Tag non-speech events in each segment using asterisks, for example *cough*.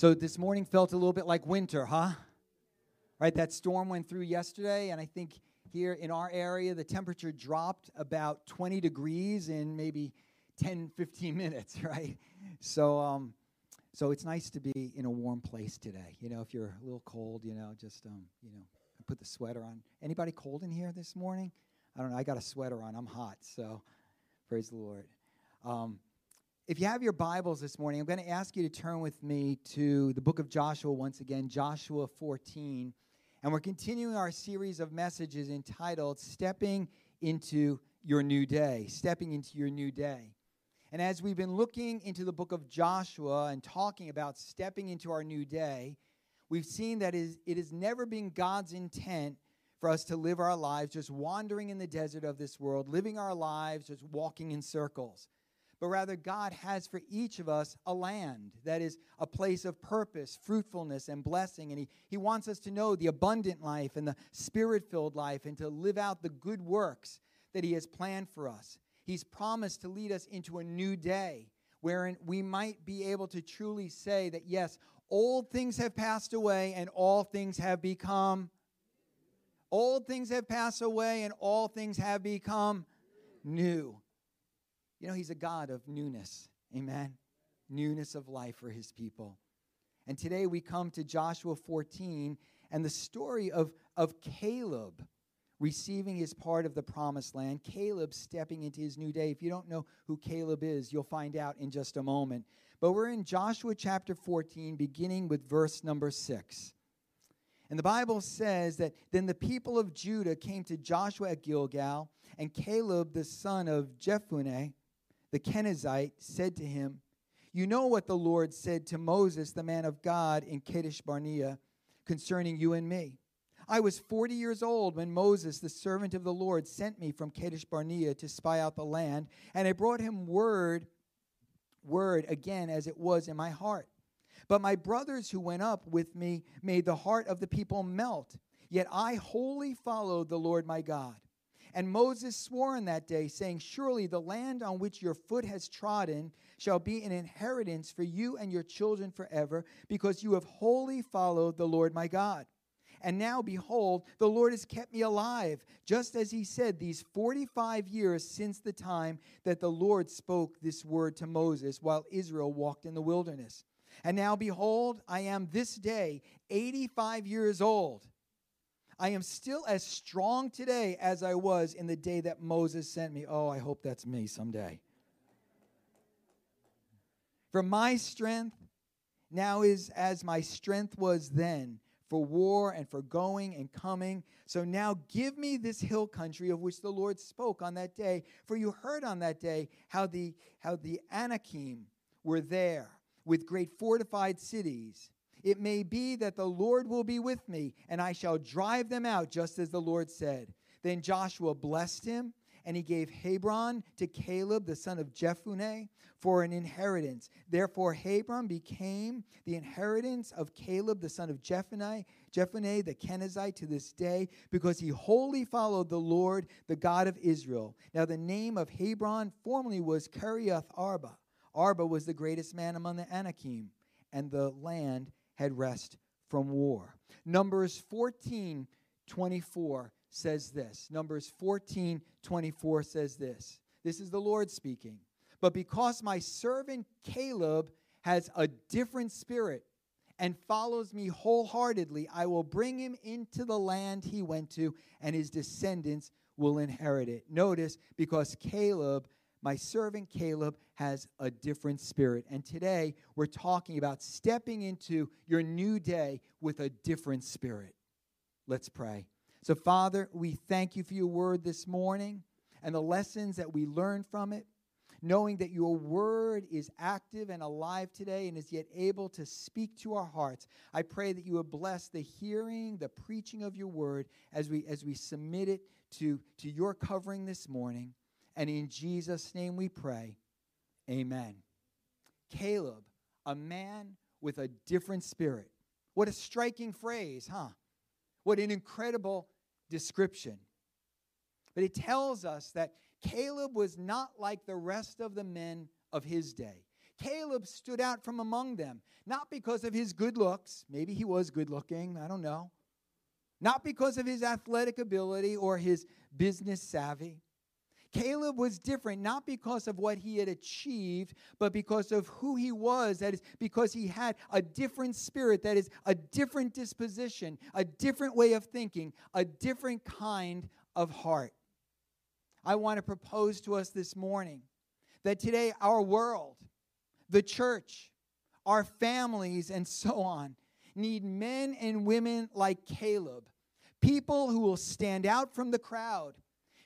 So this morning felt a little bit like winter, huh? Right, that storm went through yesterday, and I think here in our area, the temperature dropped about 20 degrees in maybe 10, 15 minutes, *laughs* right? So, um, so it's nice to be in a warm place today. You know, if you're a little cold, you know, just, um, you know, put the sweater on. Anybody cold in here this morning? I don't know. I got a sweater on. I'm hot, so praise the Lord. Um, if you have your Bibles this morning, I'm going to ask you to turn with me to the book of Joshua once again, Joshua 14. And we're continuing our series of messages entitled Stepping into Your New Day. Stepping into Your New Day. And as we've been looking into the book of Joshua and talking about stepping into our new day, we've seen that it has never been God's intent for us to live our lives just wandering in the desert of this world, living our lives just walking in circles but rather God has for each of us a land that is a place of purpose, fruitfulness, and blessing. And He, he wants us to know the abundant life and the spirit filled life and to live out the good works that He has planned for us. He's promised to lead us into a new day wherein we might be able to truly say that, yes, old things have passed away and all things have become. Old things have passed away and all things have become new. You know, He's a God of newness. Amen. Newness of life for His people. And today we come to Joshua 14 and the story of, of Caleb receiving his part of the promised land, Caleb stepping into his new day. If you don't know who Caleb is, you'll find out in just a moment. But we're in Joshua chapter 14, beginning with verse number 6. And the Bible says that then the people of Judah came to Joshua at Gilgal, and Caleb, the son of Jephunneh, the Kenizzite, said to him, You know what the Lord said to Moses, the man of God, in Kadesh Barnea, concerning you and me. I was 40 years old when Moses, the servant of the Lord, sent me from Kadesh Barnea to spy out the land, and I brought him word, word again as it was in my heart. But my brothers who went up with me made the heart of the people melt. Yet I wholly followed the Lord my God. And Moses swore in that day, saying, Surely the land on which your foot has trodden shall be an inheritance for you and your children forever, because you have wholly followed the Lord my God. And now, behold, the Lord has kept me alive, just as he said, these 45 years since the time that the Lord spoke this word to Moses while Israel walked in the wilderness. And now, behold, I am this day 85 years old. I am still as strong today as I was in the day that Moses sent me. Oh, I hope that's me someday. For my strength now is as my strength was then for war and for going and coming. So now give me this hill country of which the Lord spoke on that day. For you heard on that day how the, how the Anakim were there with great fortified cities. It may be that the Lord will be with me, and I shall drive them out, just as the Lord said. Then Joshua blessed him, and he gave Hebron to Caleb, the son of Jephunneh, for an inheritance. Therefore, Hebron became the inheritance of Caleb, the son of Jephunneh, Jephunneh the Kenizzite, to this day, because he wholly followed the Lord, the God of Israel. Now, the name of Hebron formerly was Kiriath Arba. Arba was the greatest man among the Anakim, and the land had rest from war. Numbers 14 24 says this. Numbers 14 24 says this. This is the Lord speaking. But because my servant Caleb has a different spirit and follows me wholeheartedly, I will bring him into the land he went to, and his descendants will inherit it. Notice, because Caleb my servant Caleb has a different spirit. And today we're talking about stepping into your new day with a different spirit. Let's pray. So, Father, we thank you for your word this morning and the lessons that we learned from it, knowing that your word is active and alive today and is yet able to speak to our hearts. I pray that you would bless the hearing, the preaching of your word as we as we submit it to, to your covering this morning. And in Jesus' name we pray. Amen. Caleb, a man with a different spirit. What a striking phrase, huh? What an incredible description. But it tells us that Caleb was not like the rest of the men of his day. Caleb stood out from among them, not because of his good looks. Maybe he was good looking, I don't know. Not because of his athletic ability or his business savvy. Caleb was different not because of what he had achieved, but because of who he was. That is, because he had a different spirit, that is, a different disposition, a different way of thinking, a different kind of heart. I want to propose to us this morning that today our world, the church, our families, and so on need men and women like Caleb, people who will stand out from the crowd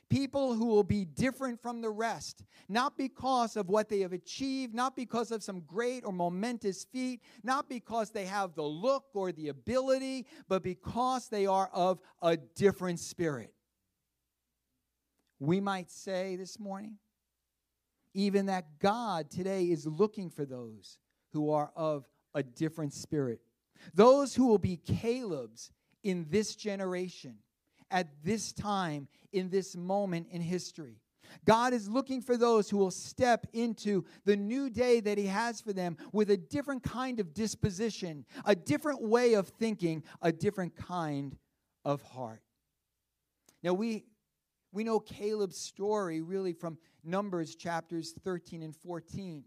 people who will be different from the rest, not because of what they have achieved, not because of some great or momentous feat, not because they have the look or the ability, but because they are of a different spirit. We might say this morning, even that God today is looking for those who are of a different spirit, those who will be Caleb's in this generation at this time, in this moment in history. God is looking for those who will step into the new day that He has for them with a different kind of disposition, a different way of thinking, a different kind of heart. Now, we, we know Caleb's story really from Numbers chapters 13 and 14.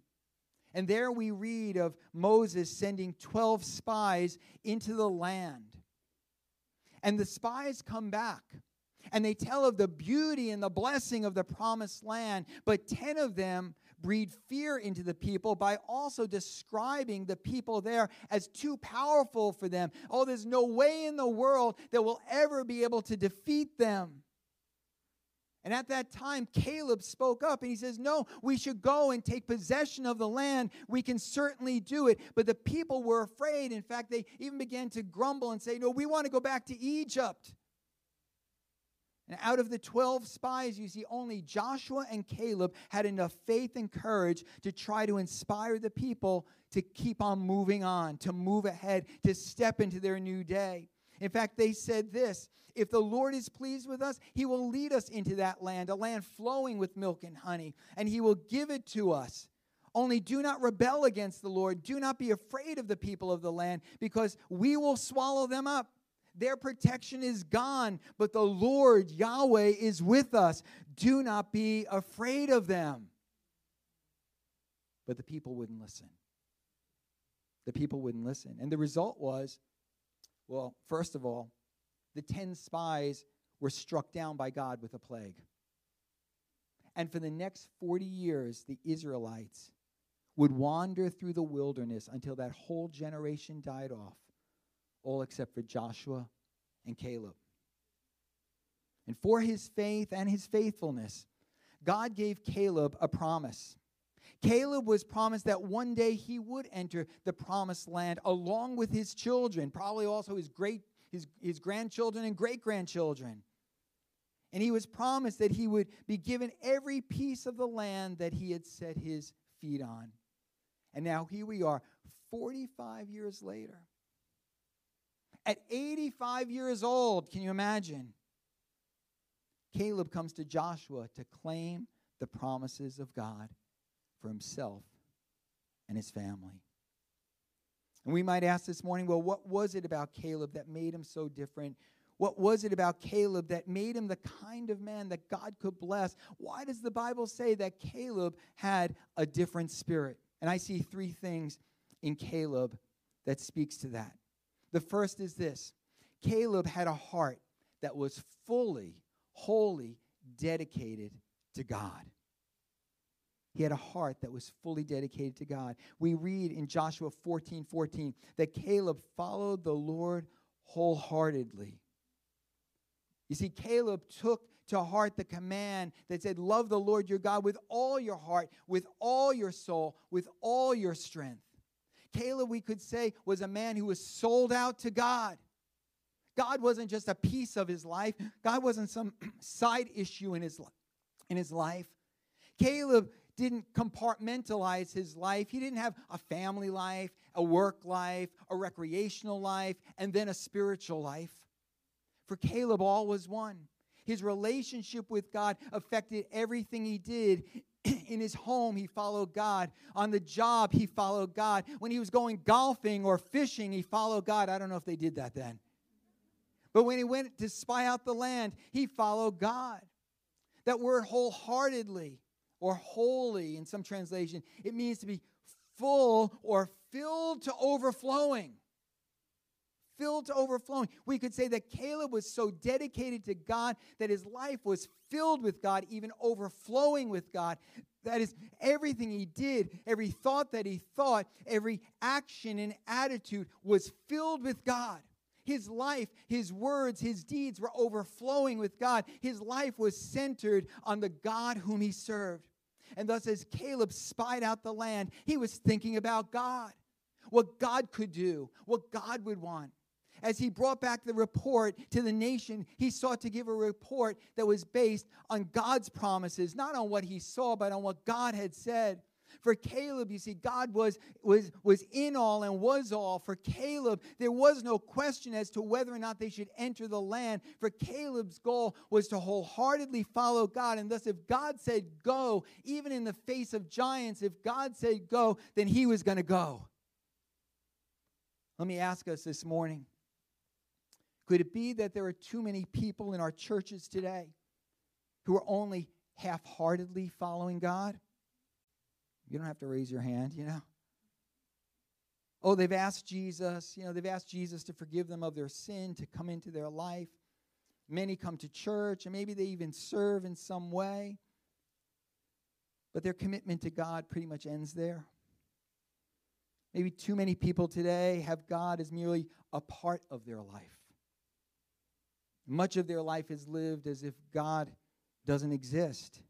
And there we read of Moses sending 12 spies into the land. And the spies come back and they tell of the beauty and the blessing of the promised land, but 10 of them breed fear into the people by also describing the people there as too powerful for them. Oh, there's no way in the world that we'll ever be able to defeat them. And at that time, Caleb spoke up and he says, No, we should go and take possession of the land. We can certainly do it. But the people were afraid. In fact, they even began to grumble and say, No, we want to go back to Egypt. And out of the 12 spies, you see, only Joshua and Caleb had enough faith and courage to try to inspire the people to keep on moving on, to move ahead, to step into their new day. In fact, they said this if the Lord is pleased with us, he will lead us into that land, a land flowing with milk and honey, and he will give it to us. Only do not rebel against the Lord. Do not be afraid of the people of the land, because we will swallow them up. Their protection is gone, but the Lord, Yahweh, is with us. Do not be afraid of them. But the people wouldn't listen. The people wouldn't listen. And the result was well, first of all, the 10 spies were struck down by God with a plague. And for the next 40 years, the Israelites would wander through the wilderness until that whole generation died off, all except for Joshua and Caleb. And for his faith and his faithfulness, God gave Caleb a promise. Caleb was promised that one day he would enter the promised land along with his children, probably also his great his, his grandchildren and great grandchildren. And he was promised that he would be given every piece of the land that he had set his feet on. And now here we are, 45 years later. At 85 years old, can you imagine? Caleb comes to Joshua to claim the promises of God for himself and his family. And we might ask this morning well, what was it about Caleb that made him so different? What was it about Caleb that made him the kind of man that God could bless? Why does the Bible say that Caleb had a different spirit? And I see three things in Caleb that speaks to that. The first is this Caleb had a heart that was fully, wholly dedicated to God. He had a heart that was fully dedicated to God. We read in Joshua 14 14 that Caleb followed the Lord wholeheartedly. You see, Caleb took to heart the command that said, Love the Lord your God with all your heart, with all your soul, with all your strength. Caleb, we could say, was a man who was sold out to God. God wasn't just a piece of his life, God wasn't some *clears throat* side issue in his, in his life. Caleb didn't compartmentalize his life. He didn't have a family life, a work life, a recreational life, and then a spiritual life. For Caleb, all was one. His relationship with God affected everything he did in his home, he followed God. On the job, he followed God. When he was going golfing or fishing, he followed God. I don't know if they did that then. But when he went to spy out the land, he followed God. That word wholeheartedly or wholly in some translation, it means to be full or filled to overflowing. Filled to overflowing. We could say that Caleb was so dedicated to God that his life was filled with God, even overflowing with God. That is, everything he did, every thought that he thought, every action and attitude was filled with God. His life, his words, his deeds were overflowing with God. His life was centered on the God whom he served. And thus, as Caleb spied out the land, he was thinking about God, what God could do, what God would want. As he brought back the report to the nation, he sought to give a report that was based on God's promises, not on what he saw, but on what God had said. For Caleb, you see, God was, was, was in all and was all. For Caleb, there was no question as to whether or not they should enter the land. For Caleb's goal was to wholeheartedly follow God. And thus, if God said go, even in the face of giants, if God said go, then he was going to go. Let me ask us this morning could it be that there are too many people in our churches today who are only half heartedly following God? You don't have to raise your hand, you know. Oh, they've asked Jesus, you know, they've asked Jesus to forgive them of their sin, to come into their life. Many come to church, and maybe they even serve in some way. But their commitment to God pretty much ends there. Maybe too many people today have God as merely a part of their life. Much of their life is lived as if God doesn't exist.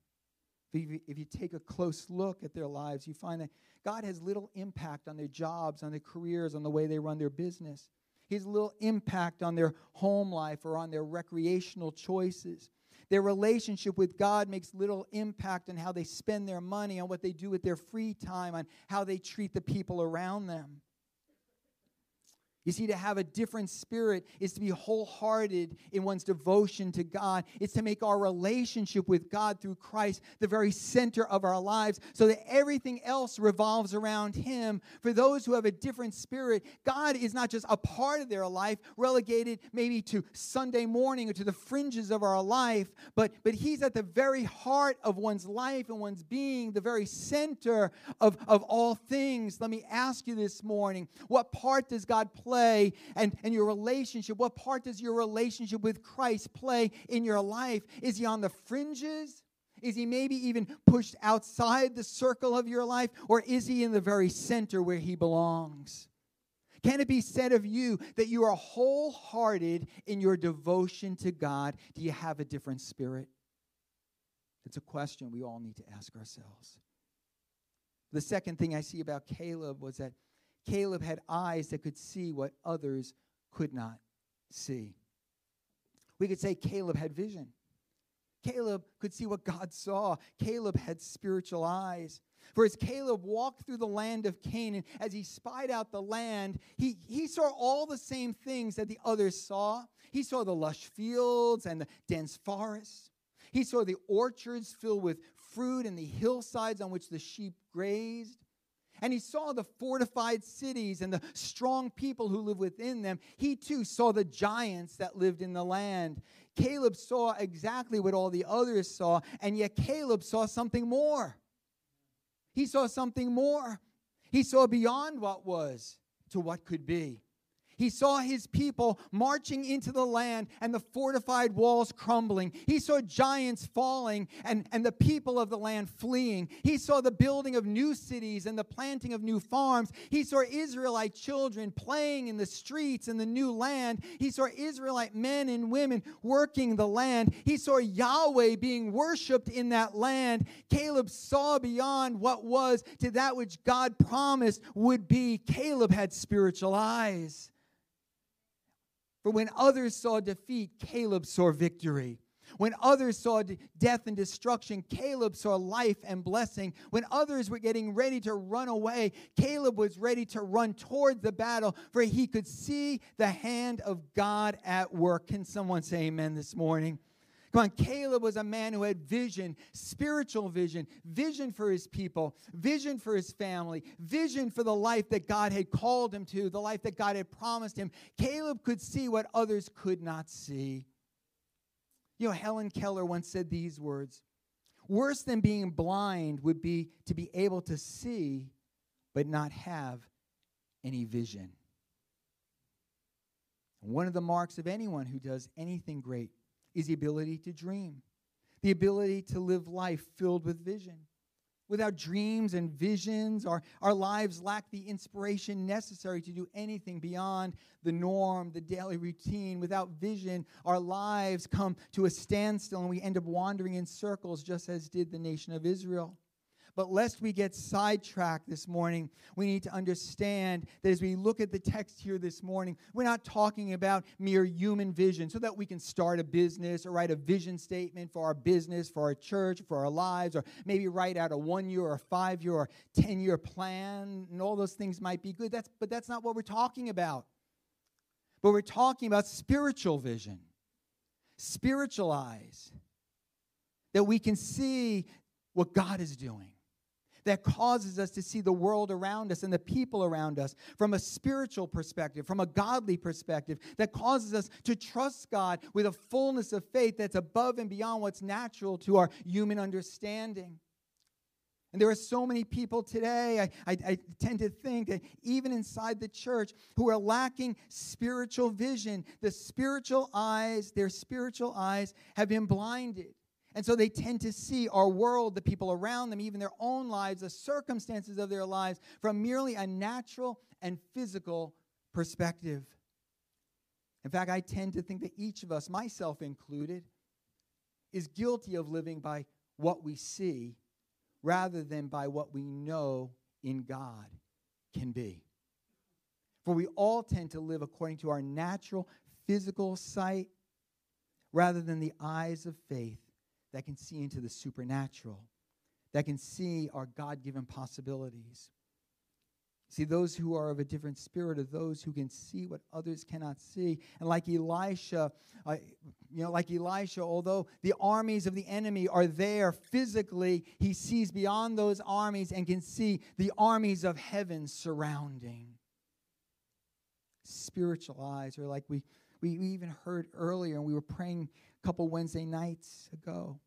If you, take a close look at their lives, you find that God has little impact on their jobs, on their careers, on the way they run their business. He has little impact on their home life or on their recreational choices. Their relationship with God makes little impact on how they spend their money, on what they do with their free time, on how they treat the people around them. You see, to have a different spirit is to be wholehearted in one's devotion to God. It's to make our relationship with God through Christ the very center of our lives so that everything else revolves around Him. For those who have a different spirit, God is not just a part of their life, relegated maybe to Sunday morning or to the fringes of our life, but, but He's at the very heart of one's life and one's being, the very center of, of all things. Let me ask you this morning what part does God play? Play and, and your relationship? What part does your relationship with Christ play in your life? Is he on the fringes? Is he maybe even pushed outside the circle of your life? Or is he in the very center where he belongs? Can it be said of you that you are wholehearted in your devotion to God? Do you have a different spirit? It's a question we all need to ask ourselves. The second thing I see about Caleb was that Caleb had eyes that could see what others could not see. We could say Caleb had vision. Caleb could see what God saw. Caleb had spiritual eyes. For as Caleb walked through the land of Canaan, as he spied out the land, he, he saw all the same things that the others saw. He saw the lush fields and the dense forests. He saw the orchards filled with fruit and the hillsides on which the sheep grazed and he saw the fortified cities and the strong people who live within them. He too saw the giants that lived in the land. Caleb saw exactly what all the others saw, and yet Caleb saw something more. He saw something more. He saw beyond what was to what could be. He saw his people marching into the land and the fortified walls crumbling. He saw giants falling and, and the people of the land fleeing. He saw the building of new cities and the planting of new farms. He saw Israelite children playing in the streets in the new land. He saw Israelite men and women working the land. He saw Yahweh being worshiped in that land. Caleb saw beyond what was to that which God promised would be. Caleb had spiritual eyes. For when others saw defeat, Caleb saw victory. When others saw death and destruction, Caleb saw life and blessing. When others were getting ready to run away, Caleb was ready to run toward the battle, for he could see the hand of God at work. Can someone say amen this morning? Come on, Caleb was a man who had vision, spiritual vision, vision for his people, vision for his family, vision for the life that God had called him to, the life that God had promised him. Caleb could see what others could not see. You know, Helen Keller once said these words Worse than being blind would be to be able to see but not have any vision. One of the marks of anyone who does anything great is the ability to dream, the ability to live life filled with vision. Without dreams and visions, our, our lives lack the inspiration necessary to do anything beyond the norm, the daily routine. Without vision, our lives come to a standstill and we end up wandering in circles, just as did the nation of Israel. But lest we get sidetracked this morning, we need to understand that as we look at the text here this morning, we're not talking about mere human vision so that we can start a business or write a vision statement for our business, for our church, for our lives, or maybe write out a one year or five year or 10 year plan. And all those things might be good. That's, but that's not what we're talking about. But we're talking about spiritual vision, spiritual eyes, that we can see what God is doing that causes us to see the world around us and the people around us from a spiritual perspective, from a godly perspective, that causes us to trust God with a fullness of faith that's above and beyond what's natural to our human understanding. And there are so many people today, I, I, I, tend to think that even inside the church, who are lacking spiritual vision. The spiritual eyes, their spiritual eyes have been blinded. And so they tend to see our world, the people around them, even their own lives, the circumstances of their lives from merely a natural and physical perspective. In fact, I tend to think that each of us, myself included, is guilty of living by what we see rather than by what we know in God can be. For we all tend to live according to our natural physical sight rather than the eyes of faith that can see into the supernatural, that can see our God given possibilities. See, those who are of a different spirit are those who can see what others cannot see. And like Elisha, uh, you know, like Elisha, although the armies of the enemy are there physically, he sees beyond those armies and can see the armies of heaven surrounding. Spiritual eyes are like we, we, we even heard earlier, and we were praying a couple Wednesday nights ago,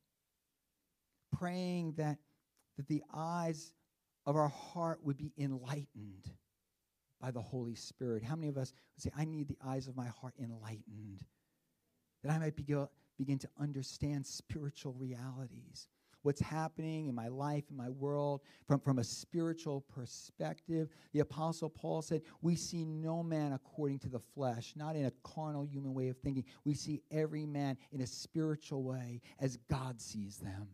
praying that, that the eyes of our heart would be enlightened by the Holy Spirit. How many of us would say, I need the eyes of my heart enlightened, that I might begin, begin to understand spiritual realities? What's happening in my life, in my world, from, from a spiritual perspective. The Apostle Paul said, We see no man according to the flesh, not in a carnal human way of thinking. We see every man in a spiritual way as God sees them.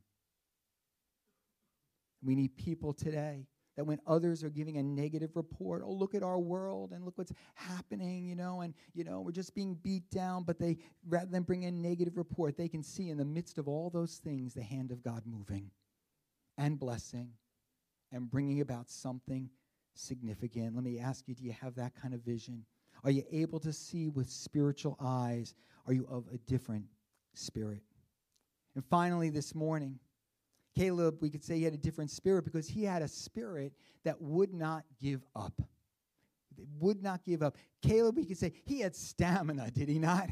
We need people today that when others are giving a negative report, oh, look at our world and look what's happening, you know, and, you know, we're just being beat down, but they, rather than bring a negative report, they can see in the midst of all those things the hand of God moving and blessing and bringing about something significant. Let me ask you do you have that kind of vision? Are you able to see with spiritual eyes? Are you of a different spirit? And finally, this morning, Caleb, we could say he had a different spirit because he had a spirit that would not give up. Would not give up. Caleb, we could say he had stamina, did he not?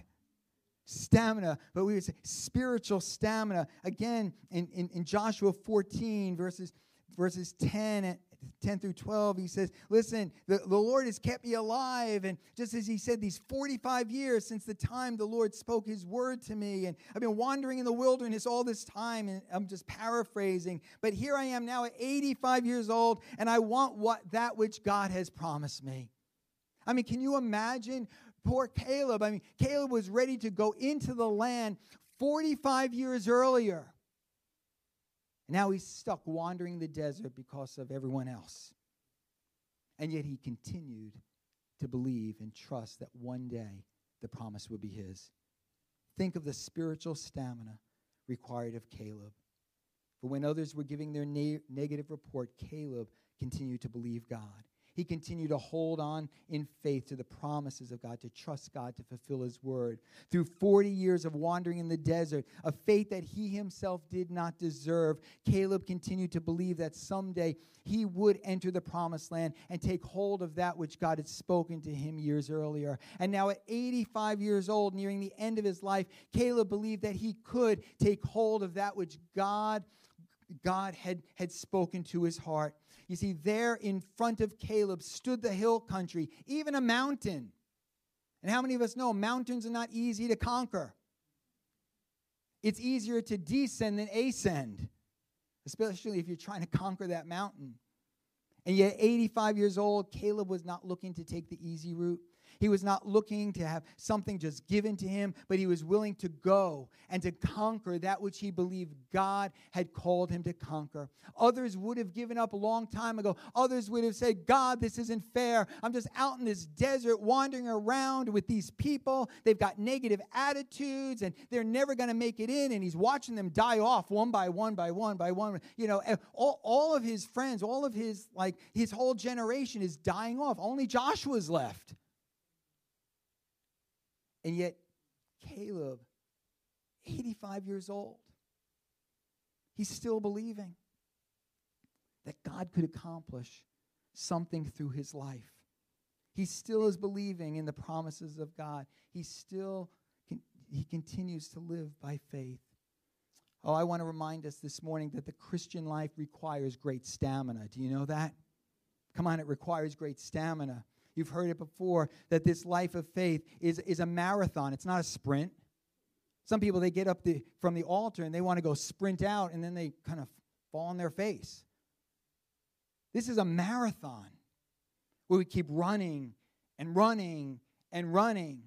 Stamina, but we would say spiritual stamina. Again, in, in, in Joshua 14, verses verses 10 10 through 12, he says, Listen, the, the Lord has kept me alive. And just as he said, these 45 years since the time the Lord spoke his word to me, and I've been wandering in the wilderness all this time, and I'm just paraphrasing. But here I am now at 85 years old, and I want what that which God has promised me. I mean, can you imagine poor Caleb? I mean, Caleb was ready to go into the land 45 years earlier. Now he's stuck wandering the desert because of everyone else. And yet he continued to believe and trust that one day the promise would be his. Think of the spiritual stamina required of Caleb. For when others were giving their na- negative report, Caleb continued to believe God. He continued to hold on in faith to the promises of God, to trust God to fulfill his word. Through 40 years of wandering in the desert, a faith that he himself did not deserve, Caleb continued to believe that someday he would enter the promised land and take hold of that which God had spoken to him years earlier. And now, at 85 years old, nearing the end of his life, Caleb believed that he could take hold of that which God God had, had spoken to his heart. You see, there in front of Caleb stood the hill country, even a mountain. And how many of us know mountains are not easy to conquer? It's easier to descend than ascend, especially if you're trying to conquer that mountain. And yet, 85 years old, Caleb was not looking to take the easy route. He was not looking to have something just given to him, but he was willing to go and to conquer that which he believed God had called him to conquer. Others would have given up a long time ago. Others would have said, God, this isn't fair. I'm just out in this desert wandering around with these people. They've got negative attitudes and they're never going to make it in. And he's watching them die off one by one by one by one. You know, all, all of his friends, all of his, like, his whole generation is dying off. Only Joshua's left. And yet, Caleb, 85 years old, he's still believing that God could accomplish something through his life. He still is believing in the promises of God. He still he continues to live by faith. Oh, I want to remind us this morning that the Christian life requires great stamina. Do you know that? Come on, it requires great stamina. You've heard it before that this life of faith is, is a marathon, it's not a sprint. Some people, they get up the, from the altar and they want to go sprint out and then they kind of fall on their face. This is a marathon where we keep running and running and running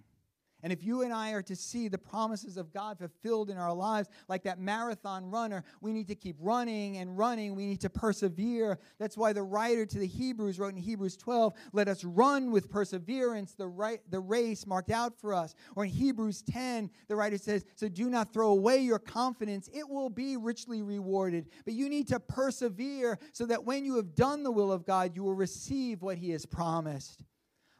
and if you and I are to see the promises of God fulfilled in our lives, like that marathon runner, we need to keep running and running. We need to persevere. That's why the writer to the Hebrews wrote in Hebrews 12, Let us run with perseverance the, right, the race marked out for us. Or in Hebrews 10, the writer says, So do not throw away your confidence, it will be richly rewarded. But you need to persevere so that when you have done the will of God, you will receive what He has promised.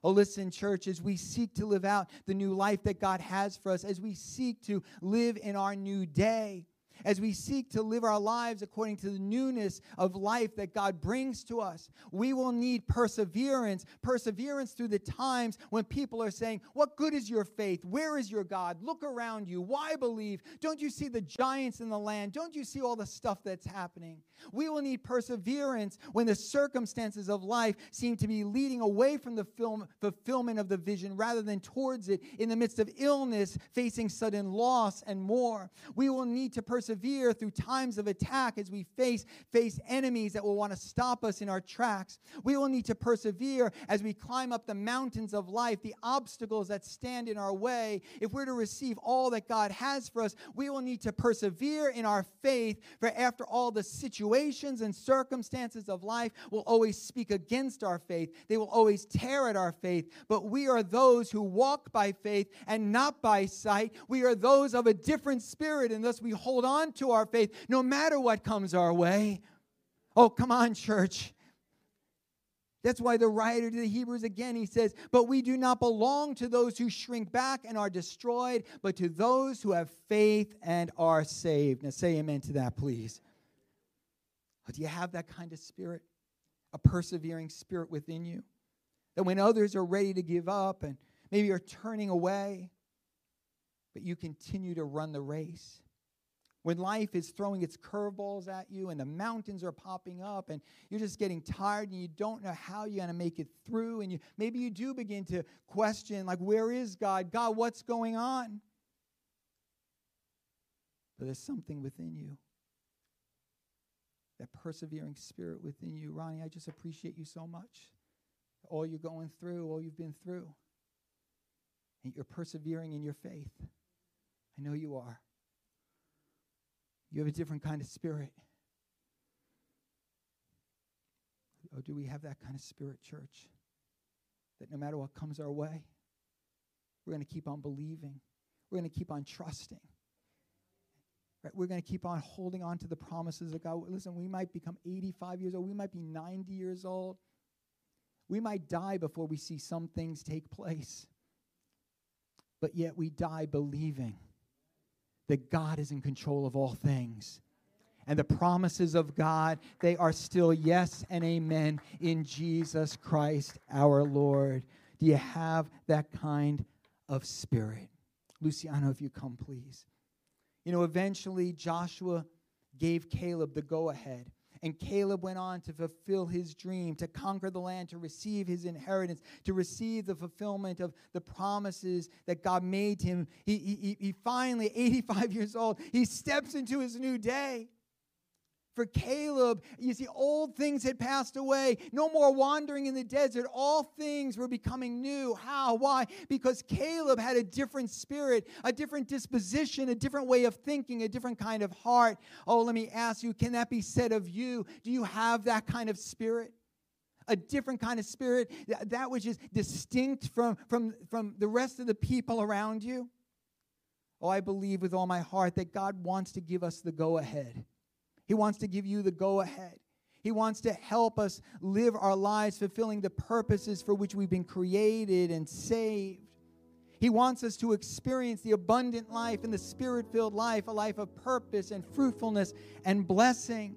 Oh, listen, church, as we seek to live out the new life that God has for us, as we seek to live in our new day, as we seek to live our lives according to the newness of life that God brings to us. We will need perseverance, perseverance through the times when people are saying, What good is your faith? Where is your God? Look around you. Why believe? Don't you see the giants in the land? Don't you see all the stuff that's happening? We will need perseverance when the circumstances of life seem to be leading away from the film, fulfillment of the vision rather than towards it in the midst of illness, facing sudden loss, and more. We will need to persevere persevere through times of attack as we face face enemies that will want to stop us in our tracks. We will need to persevere as we climb up the mountains of life, the obstacles that stand in our way. If we're to receive all that God has for us, we will need to persevere in our faith, for after all the situations and circumstances of life will always speak against our faith. They will always tear at our faith, but we are those who walk by faith and not by sight. We are those of a different spirit, and thus we hold on on to our faith no matter what comes our way. Oh, come on, church. That's why the writer to the Hebrews again, he says, But we do not belong to those who shrink back and are destroyed, but to those who have faith and are saved. Now say amen to that, please. Do you have that kind of spirit? A persevering spirit within you? That when others are ready to give up and maybe are turning away, but you continue to run the race when life is throwing its curveballs at you and the mountains are popping up and you're just getting tired and you don't know how you're going to make it through and you maybe you do begin to question like where is God? God, what's going on? But there's something within you. That persevering spirit within you. Ronnie, I just appreciate you so much. All you're going through, all you've been through. And you're persevering in your faith. I know you are. You have a different kind of spirit. Oh, do we have that kind of spirit, church? That no matter what comes our way, we're going to keep on believing. We're going to keep on trusting. Right? We're going to keep on holding on to the promises of God. Listen, we might become 85 years old. We might be 90 years old. We might die before we see some things take place, but yet we die believing that God is in control of all things. And the promises of God, they are still yes and amen in Jesus Christ our Lord. Do you have that kind of spirit? Luciano, if you come, please. You know, eventually Joshua gave Caleb the go ahead. And Caleb went on to fulfill his dream, to conquer the land, to receive his inheritance, to receive the fulfillment of the promises that God made him. He, he, he finally, 85 years old, he steps into his new day. For Caleb, you see, old things had passed away. No more wandering in the desert. All things were becoming new. How? Why? Because Caleb had a different spirit, a different disposition, a different way of thinking, a different kind of heart. Oh, let me ask you, can that be said of you? Do you have that kind of spirit? a different kind of spirit, that which is distinct from, from, from the rest of the people around you? Oh, I believe with all my heart that God wants to give us the go ahead. He wants to give you the go ahead. He wants to help us live our lives fulfilling the purposes for which we've been created and saved. He wants us to experience the abundant life and the spirit filled life, a life of purpose and fruitfulness and blessing.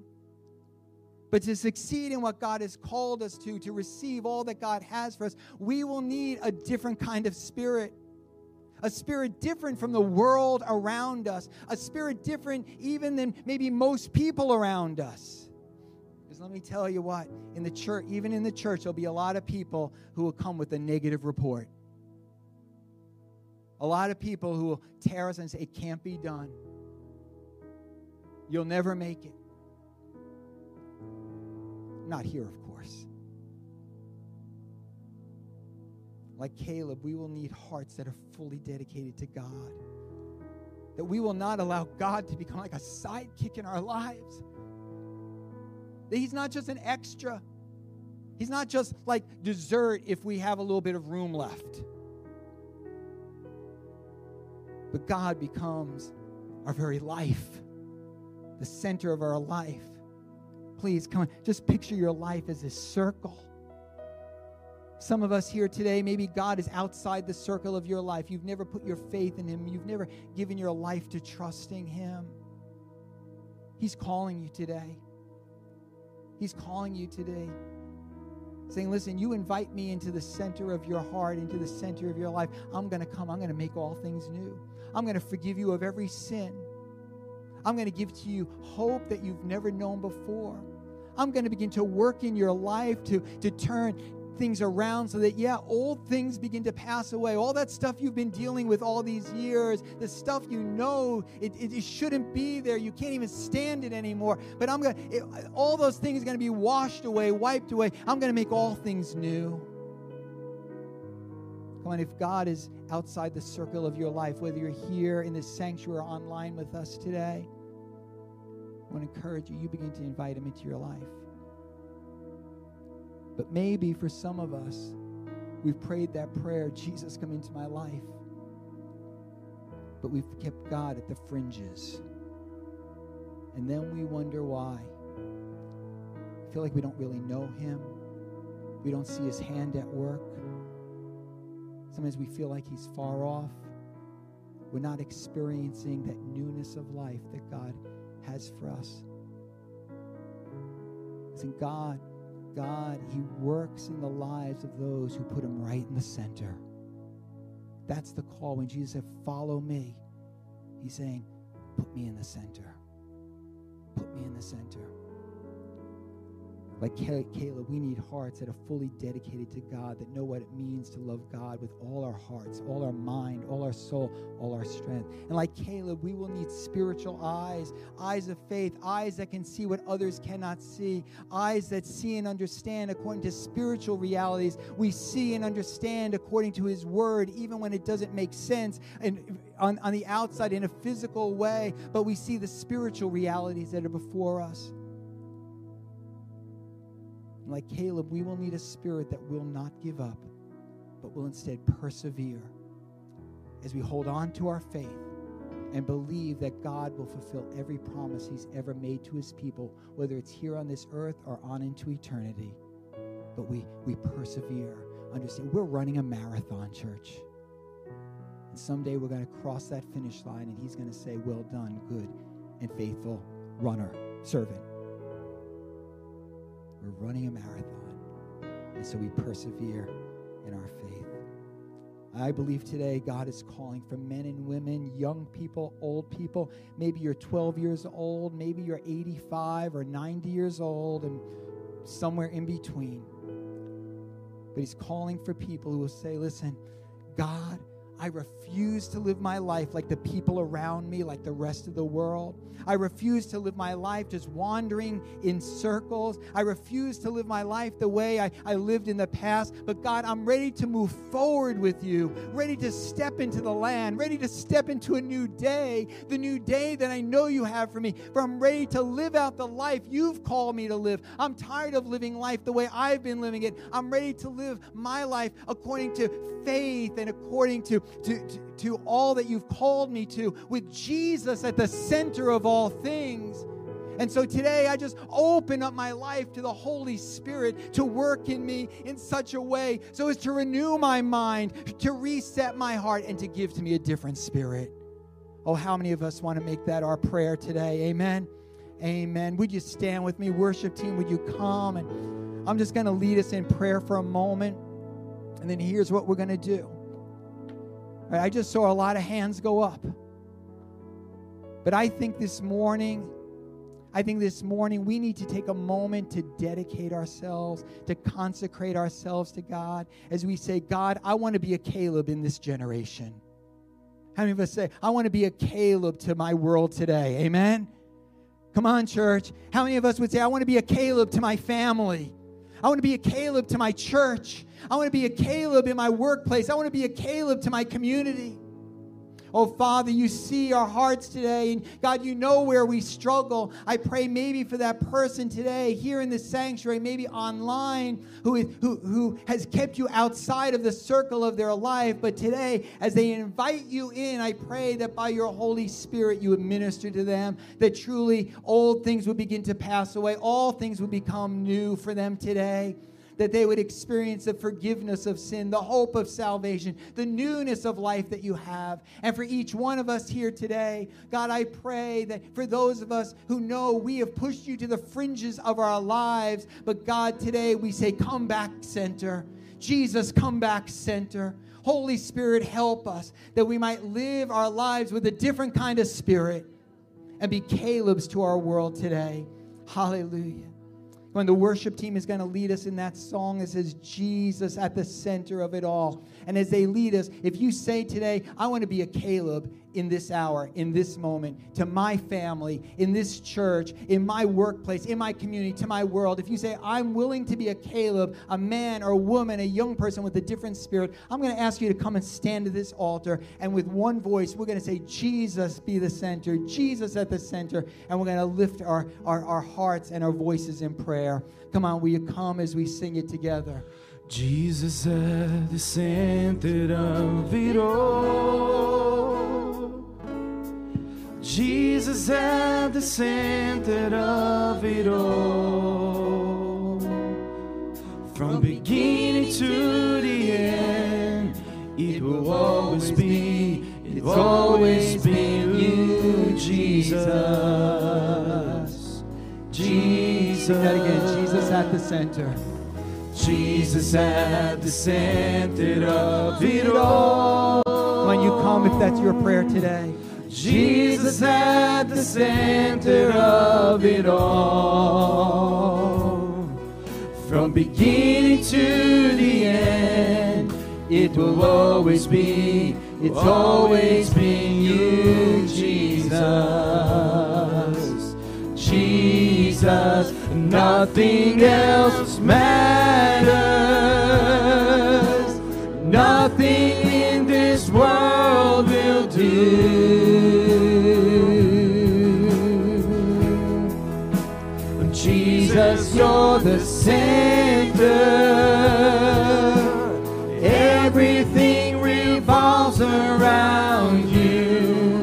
But to succeed in what God has called us to, to receive all that God has for us, we will need a different kind of spirit a spirit different from the world around us, a spirit different even than maybe most people around us. Because let me tell you what, in the church, even in the church, there'll be a lot of people who will come with a negative report. A lot of people who will tear us and say, it can't be done. You'll never make it. Not here, of like Caleb, we will need hearts that are fully dedicated to God. That we will not allow God to become like a sidekick in our lives. That He's not just an extra, He's not just like dessert if we have a little bit of room left. But God becomes our very life, the center of our life. Please come on, just picture your life as a circle some of us here today, maybe God is outside the circle of your life. You've never put your faith in Him, you've never given your life to trusting Him. He's calling you today. He's calling you today. Saying, listen, you invite me into the center of your heart, into the center of your life. I'm going to come. I'm going to make all things new. I'm going to forgive you of every sin. I'm going to give to you hope that you've never known before. I'm going to begin to work in your life to, to turn things around so that, yeah, old things begin to pass away. All that stuff you've been dealing with all these years, the stuff you know it, it, it shouldn't be there. You can't even stand it anymore. But I'm going to, all those things are going to be washed away, wiped away. I'm going to make all things new. Come on, if God is outside the circle of your life, whether you're here in this sanctuary or online with us today, I want to encourage you, you begin to invite Him into your life. But maybe for some of us, we've prayed that prayer Jesus, come into my life. But we've kept God at the fringes. And then we wonder why. I feel like we don't really know Him, we don't see His hand at work. Sometimes we feel like He's far off. We're not experiencing that newness of life that God has for us. Listen, God God, He works in the lives of those who put Him right in the center. That's the call. When Jesus said, Follow me, He's saying, Put me in the center. Put me in the center. Like Caleb, we need hearts that are fully dedicated to God, that know what it means to love God with all our hearts, all our mind, all our soul, all our strength. And like Caleb, we will need spiritual eyes, eyes of faith, eyes that can see what others cannot see, eyes that see and understand according to spiritual realities. We see and understand according to His Word, even when it doesn't make sense and on, on the outside in a physical way, but we see the spiritual realities that are before us. Like Caleb, we will need a spirit that will not give up, but will instead persevere as we hold on to our faith and believe that God will fulfill every promise He's ever made to His people, whether it's here on this earth or on into eternity. but we, we persevere. Understand, we're running a marathon, church. And someday we're going to cross that finish line and he's going to say, Well done, good and faithful runner, servant. We're running a marathon. And so we persevere in our faith. I believe today God is calling for men and women, young people, old people. Maybe you're 12 years old, maybe you're 85 or 90 years old, and somewhere in between. But He's calling for people who will say, Listen, God I refuse to live my life like the people around me, like the rest of the world. I refuse to live my life just wandering in circles. I refuse to live my life the way I, I lived in the past. But God, I'm ready to move forward with you, ready to step into the land, ready to step into a new day, the new day that I know you have for me. For I'm ready to live out the life you've called me to live. I'm tired of living life the way I've been living it. I'm ready to live my life according to faith and according to to, to, to all that you've called me to, with Jesus at the center of all things. And so today I just open up my life to the Holy Spirit to work in me in such a way so as to renew my mind, to reset my heart, and to give to me a different spirit. Oh, how many of us want to make that our prayer today? Amen. Amen. Would you stand with me, worship team? Would you come? And I'm just going to lead us in prayer for a moment. And then here's what we're going to do. I just saw a lot of hands go up. But I think this morning, I think this morning we need to take a moment to dedicate ourselves, to consecrate ourselves to God as we say, God, I want to be a Caleb in this generation. How many of us say, I want to be a Caleb to my world today? Amen? Come on, church. How many of us would say, I want to be a Caleb to my family? I want to be a Caleb to my church. I want to be a Caleb in my workplace. I want to be a Caleb to my community. Oh, Father, you see our hearts today. And God, you know where we struggle. I pray maybe for that person today here in the sanctuary, maybe online, who, is, who, who has kept you outside of the circle of their life. But today, as they invite you in, I pray that by your Holy Spirit, you would minister to them, that truly old things would begin to pass away, all things would become new for them today that they would experience the forgiveness of sin, the hope of salvation, the newness of life that you have. And for each one of us here today, God, I pray that for those of us who know we have pushed you to the fringes of our lives, but God, today we say, Come back, center. Jesus, come back, center. Holy Spirit, help us that we might live our lives with a different kind of spirit and be Caleb's to our world today. Hallelujah. When the worship team is going to lead us in that song that says Jesus at the center of it all. And as they lead us, if you say today, I want to be a Caleb in this hour, in this moment, to my family, in this church, in my workplace, in my community, to my world, if you say, I'm willing to be a Caleb, a man or a woman, a young person with a different spirit, I'm going to ask you to come and stand at this altar. And with one voice, we're going to say, Jesus be the center, Jesus at the center. And we're going to lift our, our, our hearts and our voices in prayer. Come on, will you come as we sing it together? Jesus at the center of it all. Jesus at the center of it all. From beginning to the end, it will always be, it's always been you, Jesus. Jesus. Sing that again. Jesus at the center. Jesus at the center of it all. When you come, if that's your prayer today. Jesus at the center of it all. From beginning to the end, it will always be, it's always been you, Jesus. Jesus, nothing else matters. The center. Everything revolves around you.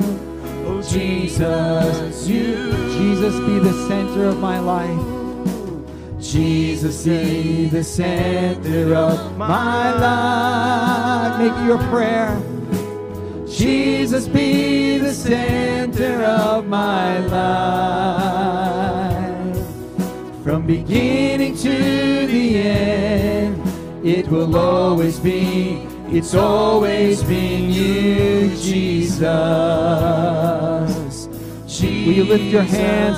Oh, Jesus, you. Jesus be the center of my life. Jesus be the center of my life. Make it your prayer. Jesus be the center of my life. Beginning to the end, it will always be, it's always been you, Jesus. Will you lift your hands